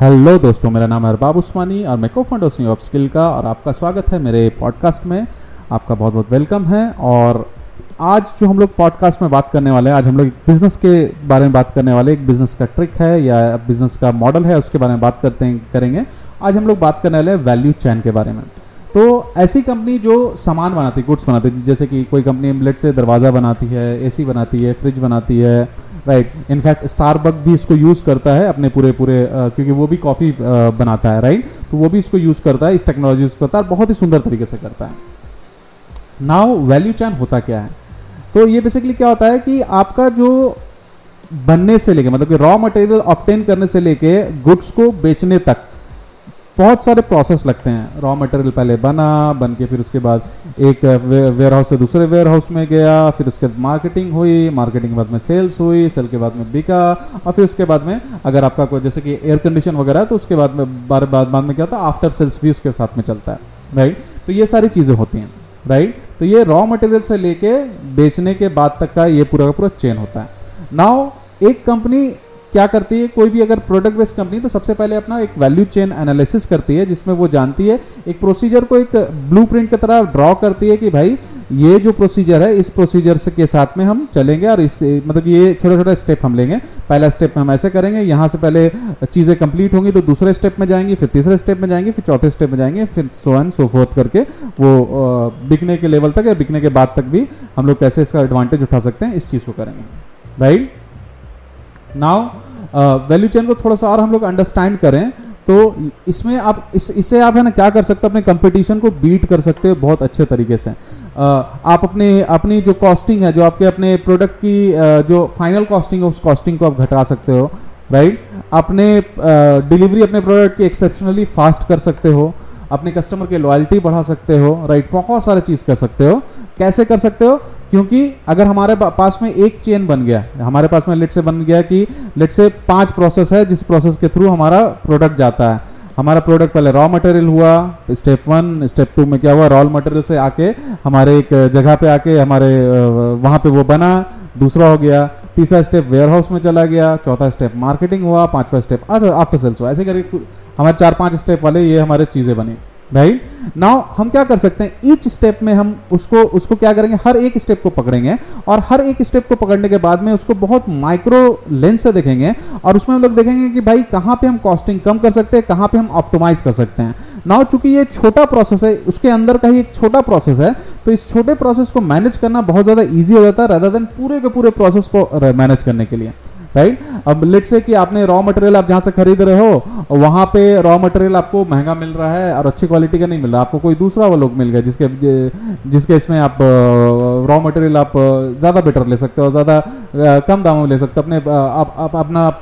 Hello दोस्तों, मेरा नाम है अरबाब उस्मानी और मैं को हूँ ऑफ़ स्किल का और आपका स्वागत है मेरे पॉडकास्ट में। आपका बहुत बहुत वेलकम है और आज जो हम लोग पॉडकास्ट में बात करने वाले हैं, आज हम लोग बिज़नेस के बारे में बात करने वाले एक बिज़नेस का ट्रिक है या बिज़नेस का मॉडल है, उसके बारे में बात करते करेंगे। आज हम लोग बात करने वाले हैं वैल्यू चैन के बारे में। तो ऐसी कंपनी जो सामान बनाती है गुड्स बनाती है जैसे कि कोई कंपनी एमलेट से दरवाज़ा बनाती है एसी बनाती है फ्रिज बनाती है राइट इनफैक्ट स्टारबक भी इसको यूज़ करता है अपने पूरे पूरे uh, क्योंकि वो भी कॉफ़ी बनाता है राइट तो वो भी इसको यूज़ करता है इस टेक्नोलॉजी यूज़ करता है बहुत ही सुंदर तरीके से करता है। नाउ वैल्यू चैन होता क्या है? तो ये बेसिकली क्या होता है कि आपका जो बनने से लेके मतलब कि रॉ मटेरियल ऑप्टेन करने से लेके गुड्स को बेचने तक बहुत सारे प्रोसेस लगते हैं। रॉ मटेरियल पहले बना, बन के फिर उसके बाद एक वेयर हाउस से दूसरे वेयर हाउस में गया, फिर उसके बाद मार्केटिंग हुई मार्केटिंग के बाद में सेल्स हुई सेल के बाद में बिका, और फिर उसके बाद में अगर आपका कोई जैसे कि एयर कंडीशन वगैरह है तो उसके बाद में बार बाद बाद में क्या होता है? आफ्टर सेल्स भी उसके साथ में चलता है राइट तो ये सारी चीज़ें होती हैं राइट तो ये रॉ मटेरियल से लेके बेचने के बाद तक का ये पूरा का पूरा चेन होता है। नाउ एक कंपनी क्या करती है? कोई भी अगर प्रोडक्ट बेस्ड कंपनी तो सबसे पहले अपना एक वैल्यू चेन एनालिसिस करती है, जिसमें वो जानती है। एक प्रोसीजर को एक ब्लूप्रिंट की तरह ड्रॉ करती है कि भाई, ये जो प्रोसीजर है, इस प्रोसीजर से के साथ में हम चलेंगे और इस मतलब ये छोटा छोटा स्टेप हम लेंगे। पहला स्टेप में हम ऐसे करेंगे, यहाँ से पहले चीज़ें कंप्लीट होंगी तो दूसरे स्टेप में जाएँगे, फिर तीसरे स्टेप में जाएँगे, फिर चौथे स्टेप में जाएँगे, फिर सो एंड सो फोर्थ करके वो बिकने के लेवल तक या बिकने के बाद तक भी हम लोग कैसे इसका एडवांटेज उठा सकते हैं, इस चीज़ को करेंगे। राइट नाउ वैल्यू चेन को थोड़ा सा और हम लोग अंडरस्टैंड करें तो इसमें आप इस इससे आप है ना क्या कर सकते हो अपने कंपटीशन को बीट कर सकते हो बहुत अच्छे तरीके से। आ, आप अपने अपनी जो कॉस्टिंग है जो आपके अपने प्रोडक्ट की आ, जो फाइनल कॉस्टिंग है उस कॉस्टिंग को आप घटा सकते हो राइट अपने डिलीवरी अपने प्रोडक्ट की एक्सेप्शनली फास्ट कर सकते हो। अपने कस्टमर की लॉयल्टी बढ़ा सकते हो राइट बहुत सारे चीज़ कर सकते हो। कैसे कर सकते हो? क्योंकि अगर हमारे पास में एक चेन बन गया, हमारे पास में लेट से बन गया कि लेट से पाँच प्रोसेस है, जिस प्रोसेस के थ्रू हमारा प्रोडक्ट जाता है। हमारा प्रोडक्ट पहले रॉ मटेरियल हुआ स्टेप वन स्टेप टू में क्या हुआ? रॉ मटेरियल से आके हमारे एक जगह पे आके हमारे वहाँ पे वो बना, दूसरा हो गया। तीसरा स्टेप वेयर हाउस में चला गया, चौथा स्टेप मार्केटिंग हुआ, पांचवा स्टेप आफ्टर सेल्स हुआ। ऐसे करके हमारे चार पाँच स्टेप वाले, ये हमारे चीज़ें बनी। राइट नाउ हम क्या कर सकते हैं? ईच स्टेप में हम उसको उसको क्या करेंगे? हर एक स्टेप को पकड़ेंगे और हर एक स्टेप को पकड़ने के बाद में उसको बहुत माइक्रो लेंस से देखेंगे और उसमें हम लोग देखेंगे कि भाई कहाँ पे हम कॉस्टिंग कम कर सकते हैं, कहाँ पे हम ऑप्टोमाइज कर सकते हैं। नाउ चूँकि ये छोटा प्रोसेस है, उसके अंदर का ही एक छोटा प्रोसेस है तो इस छोटे प्रोसेस को मैनेज करना बहुत ज़्यादा ईजी हो जाता है रदर देन पूरे के पूरे प्रोसेस को मैनेज करने के लिए। राइट? अब लेट से कि आपने रॉ मटेरियल आप जहाँ से खरीद रहे हो, वहाँ पे रॉ मटेरियल आपको महँगा मिल रहा है और अच्छी क्वालिटी का नहीं मिल रहा, आपको कोई दूसरा वो लोग मिल गया जिसके जिसके इसमें आप रॉ मटेरियल आप ज़्यादा बेटर ले सकते हो ज़्यादा कम दामों में ले सकते हो अपने आप, आप अपना आप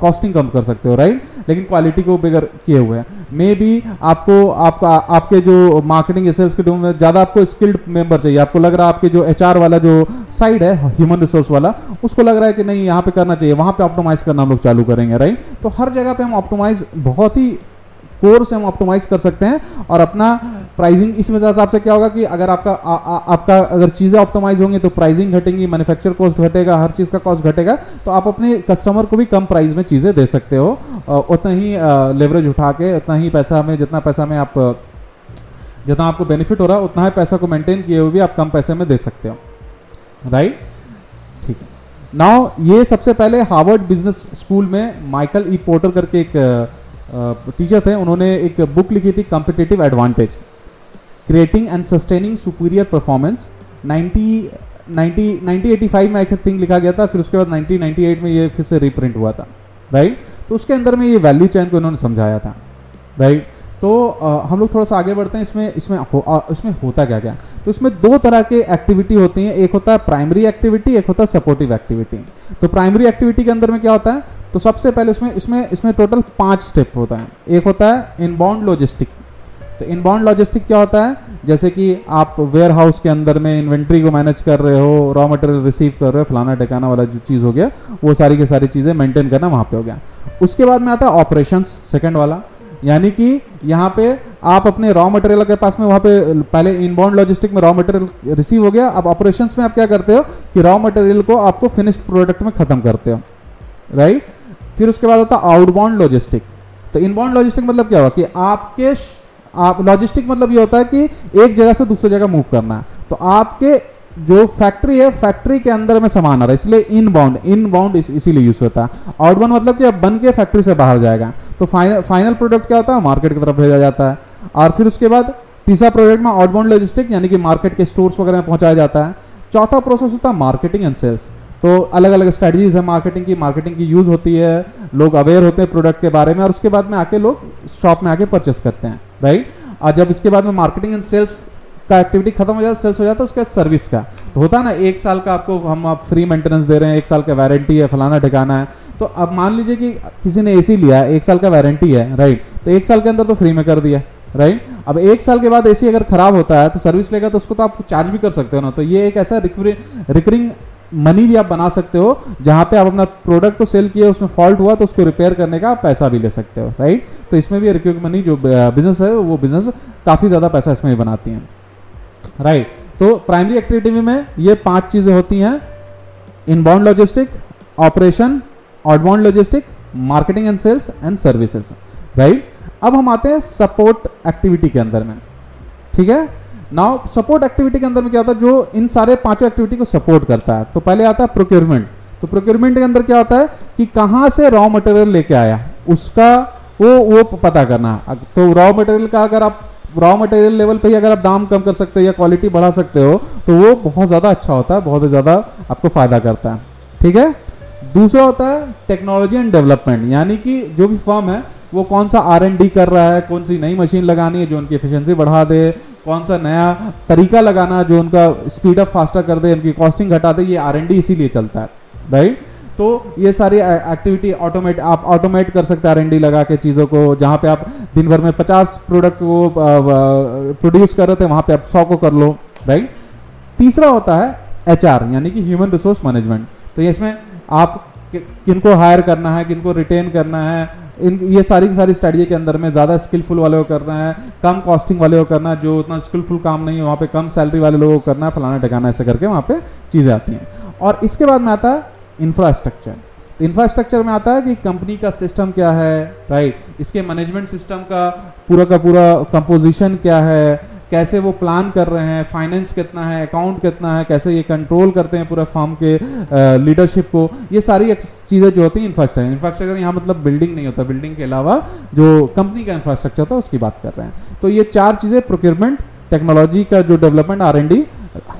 कॉस्टिंग कम कर सकते हो राइट लेकिन क्वालिटी को बेगर किए हुए हैं। मे बी आपको आपका आपके जो मार्केटिंग सेल्स के में ज़्यादा आपको स्किल्ड मेंबर चाहिए। आपको लग रहा है आपके जो एचआर वाला जो साइड है ह्यूमन रिसोर्स वाला उसको लग रहा है कि नहीं यहाँ पे करना चाहिए वहाँ पे ऑप्टोमाइज करना हम लोग चालू करेंगे राइट तो हर जगह पे हम ऑप्टोमाइज बहुत ही कोर से हम ऑप्टोमाइज कर सकते हैं और अपना प्राइसिंग इस वजह से आपसे क्या होगा कि अगर आपका आ, आ, आपका अगर चीज़ें ऑप्टोमाइज होंगी तो प्राइसिंग घटेंगी मैन्युफैक्चर कॉस्ट घटेगा हर चीज़ का कॉस्ट घटेगा तो आप अपने कस्टमर को भी कम प्राइस में चीज़ें दे सकते हो। उतना ही लेवरेज उठा के उतना ही पैसा में जितना पैसा में आप जितना आपको बेनिफिट हो रहा है उतना ही पैसा को मेंटेन किए हुए भी आप कम पैसे में दे सकते हो। राइट ठीक। है नाउ ये सबसे पहले हार्वर्ड बिज़नेस स्कूल में माइकल ई पोर्टर करके एक टीचर थे, उन्होंने एक बुक लिखी थी competitive advantage creating and sustaining superior performance 90 90 1985 में आई थिंक लिखा गया था, फिर उसके बाद 1998 में ये फिर से रिप्रिंट हुआ था राइट तो उसके अंदर में ये वैल्यू चैन को उन्होंने समझाया था राइट तो आ, हम लोग थोड़ा सा आगे बढ़ते हैं। इसमें इसमें हो, आ, इसमें होता क्या क्या? तो इसमें दो तरह के एक्टिविटी होती हैं। एक होता है प्राइमरी एक्टिविटी एक होता है सपोर्टिव एक्टिविटी तो प्राइमरी एक्टिविटी के अंदर में क्या होता है? तो सबसे पहले उसमें इसमें इसमें टोटल पाँच स्टेप होता है। एक होता है इनबाउंड लॉजिस्टिक तो इनबाउंड लॉजिस्टिक क्या होता है? जैसे कि आप वेयर हाउस के अंदर में इन्वेंट्री को मैनेज कर रहे हो रॉ मटेरियल रिसीव कर रहे हो फलाना टिकाना वाला जो चीज़ हो गया वो सारी की सारी चीज़ें मेंटेन करना वहाँ पे हो गया। उसके बाद में आता है ऑपरेशंस सेकंड वाला। यानी कि यहाँ पे आप अपने रॉ मटेरियल के पास में वहाँ पे, पहले इनबाउंड लॉजिस्टिक में रॉ मटेरियल रिसीव हो गया। अब ऑपरेशंस में आप क्या करते हो कि रॉ मटेरियल को आपको फिनिश्ड प्रोडक्ट में खत्म करते हो। राइट फिर उसके बाद आता आउटबाउंड लॉजिस्टिक तो इनबाउंड लॉजिस्टिक मतलब क्या हुआ कि आपके आप लॉजिस्टिक मतलब ये होता है कि एक जगह से दूसरी जगह मूव करना है। तो आपके जो फैक्ट्री है फैक्ट्री के अंदर में सामान आ रहा है, इसलिए इन बाउंड इन बाउंड इसीलिए यूज़ होता है। आउटबाउंड मतलब कि अब बन के फैक्ट्री से बाहर जाएगा। तो फाइनल फाइनल प्रोडक्ट क्या होता है? मार्केट की तरफ़ भेजा जाता है। और फिर उसके बाद तीसरा प्रोडक्ट में आउटबाउंड लॉजिस्टिक यानी कि मार्केट के स्टोर्स वगैरह में पहुँचाया जाता है। चौथा प्रोसेस होता है मार्केटिंग एंड सेल्स तो अलग अलग स्ट्रेटजीज है मार्केटिंग की। मार्केटिंग की यूज़ होती है, लोग अवेयर होते हैं प्रोडक्ट के बारे में, और उसके बाद में आके लोग शॉप में आके परचेस करते हैं राइट और जब इसके बाद में मार्केटिंग एंड सेल्स का एक्टिविटी खत्म हो जाता है सेल्स हो जाता है उसके सर्विस का। तो होता है ना, एक साल का आपको हम आप फ्री मेंटेनेंस दे रहे हैं, एक साल का वारंटी है, फलाना ठिकाना है। तो अब मान लीजिए कि किसी ने एसी लिया, एक साल का वारंटी है राइट तो एक साल के अंदर तो फ्री में कर दिया राइट अब एक साल के बाद एसी अगर खराब होता है तो सर्विस लेगा तो उसको तो आप चार्ज भी कर सकते हो ना। तो ये एक ऐसा रिकरिंग मनी भी आप बना सकते हो, जहाँ पे आप अपना प्रोडक्ट को सेल किए, उसमें फॉल्ट हुआ तो उसको रिपेयर करने का पैसा भी ले सकते हो राइट तो इसमें भी रिक्विक मनी जो बिज़नेस है, वो बिज़नेस काफ़ी ज़्यादा पैसा इसमें भी बनाती हैं। राइट तो प्राइमरी एक्टिविटी में ये पाँच चीज़ें होती हैं। Inbound logistic operation outbound logistic marketing and sales and services right अब हम आते हैं सपोर्ट एक्टिविटी के अंदर में। ठीक है? नाउ सपोर्ट एक्टिविटी के अंदर में क्या होता है? जो इन सारे पाँचों एक्टिविटी को सपोर्ट करता है। तो पहले आता है प्रोक्योरमेंट तो प्रोक्योरमेंट के अंदर क्या होता है? कि कहाँ से रॉ मटेरियल लेके आया? उसका वो वो पता करना। तो रॉ मटेरियल का अगर आप रॉ मटेरियल लेवल पे ही अगर आप दाम कम कर सकते हो या क्वालिटी बढ़ा सकते हो तो वो बहुत ज़्यादा अच्छा होता है, बहुत ज़्यादा आपको फ़ायदा करता है। ठीक है? दूसरा होता है टेक्नोलॉजी एंड डेवलपमेंट यानी कि जो भी फर्म है, वो कौन सा आर एन डी कर रहा है, कौन सी नई मशीन लगानी है जो उनकी एफिशिएंसी बढ़ा दे, कौन सा नया तरीका लगाना जो उनका स्पीड अप फास्टर कर दे, उनकी कॉस्टिंग घटा दे, ये आर इसीलिए चलता है राइट तो ये सारी एक्टिविटी ऑटोमेट आप ऑटोमेट कर सकते हैं आर लगा के चीज़ों को। जहाँ पे आप दिन भर में 50 प्रोडक्ट को प्रोड्यूस कर रहे थे, वहाँ पे आप 100 को कर लो राइट तीसरा होता है एचआर यानी कि ह्यूमन रिसोर्स मैनेजमेंट तो इसमें आप किनको हायर करना है, किनको रिटेन करना है, इन, ये सारी की सारी स्ट्रेटजी के अंदर में ज़्यादा स्किलफुल वाले को करना है, कम कॉस्टिंग वाले को करना है, जो उतना स्किलफुल काम नहीं है, वहाँ पे कम सैलरी वाले लोगों को करना है, फलाना ठिकाना ऐसे करके वहाँ पे चीज़ें आती हैं। और इसके बाद में आता है इंफ्रास्ट्रक्चर तो इंफ्रास्ट्रक्चर में आता है कि कंपनी का सिस्टम क्या है राइट इसके मैनेजमेंट सिस्टम का पूरा का पूरा कंपोजिशन क्या है, कैसे वो प्लान कर रहे हैं फाइनेंस कितना है अकाउंट कितना है, कैसे ये कंट्रोल करते हैं पूरा फॉर्म के लीडरशिप को, ये सारी चीज़ें जो होती हैं इंफ्रास्ट्रक्चर इंफ्रास्ट्रक्चर यहाँ मतलब बिल्डिंग नहीं होता। बिल्डिंग के अलावा जो कंपनी का इंफ्रास्ट्रक्चर था उसकी बात कर रहे हैं। तो ये चार चीज़ें प्रोक्योरमेंट टेक्नोलॉजी का जो development R N D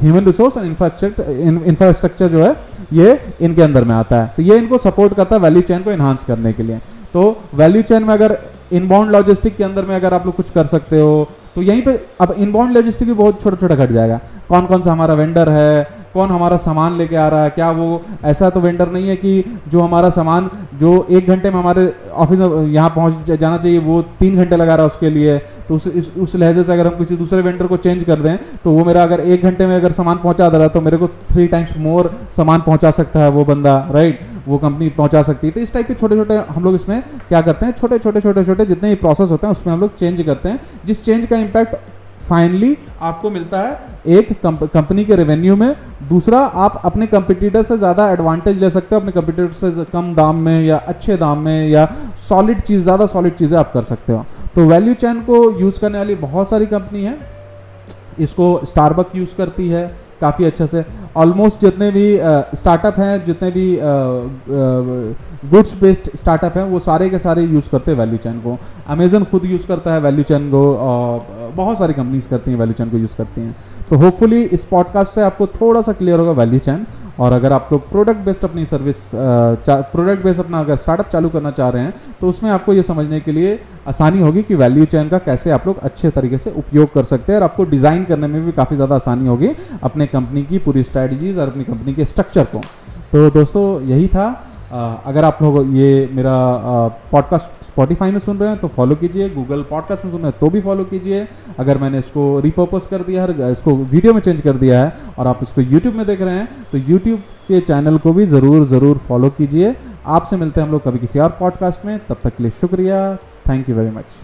human resource and infrastructure infrastructure जो है, ये इनके अंदर में आता है। तो ये इनको सपोर्ट करता है वैल्यू चेन को इन्हांस करने के लिए। तो वैल्यू चेन में अगर इनबाउंड लॉजिस्टिक के अंदर में अगर आप लोग कुछ कर सकते हो तो यहीं पे, अब इनबाउंड लॉजिस्टिक भी बहुत छोटा छोटा घट जाएगा। कौन कौन सा हमारा वेंडर है कौन हमारा सामान लेके आ रहा है? क्या वो ऐसा तो वेंडर नहीं है कि जो हमारा सामान जो एक घंटे में हमारे ऑफ़िस यहाँ पहुँच जाना चाहिए वो तीन घंटे लगा रहा है उसके लिए। तो उस इस, उस लहजे से अगर हम किसी दूसरे वेंडर को चेंज कर दें तो वो मेरा अगर एक घंटे में अगर सामान पहुँचा दे रहा है तो मेरे को थ्री टाइम्स मोर सामान पहुँचा सकता है वो बंदा राइट वो कंपनी पहुँचा सकती है। तो इस टाइप के छोटे छोटे हम लोग इसमें क्या करते हैं? छोटे छोटे छोटे छोटे जितने भी प्रोसेस होते हैं उसमें हम लोग चेंज करते हैं। जिस चेंज का इम्पैक्ट फाइनली आपको मिलता है एक कंपनी के रेवेन्यू में। दूसरा, आप अपने कंपटीटर से ज़्यादा एडवांटेज ले सकते हो, अपने कंपटीटर से कम दाम में या अच्छे दाम में या सॉलिड चीज़, ज़्यादा सॉलिड चीज़ें आप कर सकते हो। तो वैल्यू चैन को यूज़ करने वाली बहुत सारी कंपनी है। इसको स्टारबक यूज़ करती है। काफ़ी अच्छे से। ऑलमोस्ट जितने भी स्टार्टअप हैं, जितने भी गुड्स बेस्ड स्टार्टअप हैं, वो सारे के सारे यूज़ करते हैं वैल्यू चैन को। अमेजन खुद यूज़ करता है वैल्यू चैन को, और बहुत सारी कंपनीज़ करती हैं वैल्यू चैन को यूज़ करती हैं। तो होपफुली इस पॉडकास्ट से आपको थोड़ा सा क्लियर होगा वैल्यू चैन और अगर आप लोग प्रोडक्ट बेस्ड अपनी सर्विस प्रोडक्ट बेस्ड अपना अगर स्टार्टअप चालू करना चाह रहे हैं तो उसमें आपको ये समझने के लिए आसानी होगी कि वैल्यू चैन का कैसे आप लोग अच्छे तरीके से उपयोग कर सकते हैं, और आपको डिज़ाइन करने में भी काफ़ी ज़्यादा आसानी होगी अपने कंपनी की, पूरी स्ट्रैटेजीज और अपनी कंपनी के स्ट्रक्चर को। तो दोस्तों, यही था। अगर आप लोग ये मेरा पॉडकास्ट स्पॉटिफाई में सुन रहे हैं तो फॉलो कीजिए। गूगल पॉडकास्ट में सुन रहे हैं तो भी फॉलो कीजिए। अगर मैंने इसको रिपर्पस कर दिया है, इसको वीडियो में चेंज कर दिया है, और आप इसको यूट्यूब में देख रहे हैं तो यूट्यूब के चैनल को भी ज़रूर ज़रूर फॉलो कीजिए। आपसे मिलते हैं हम लोग कभी किसी और पॉडकास्ट में। तब तक के लिए शुक्रिया। Thank you very much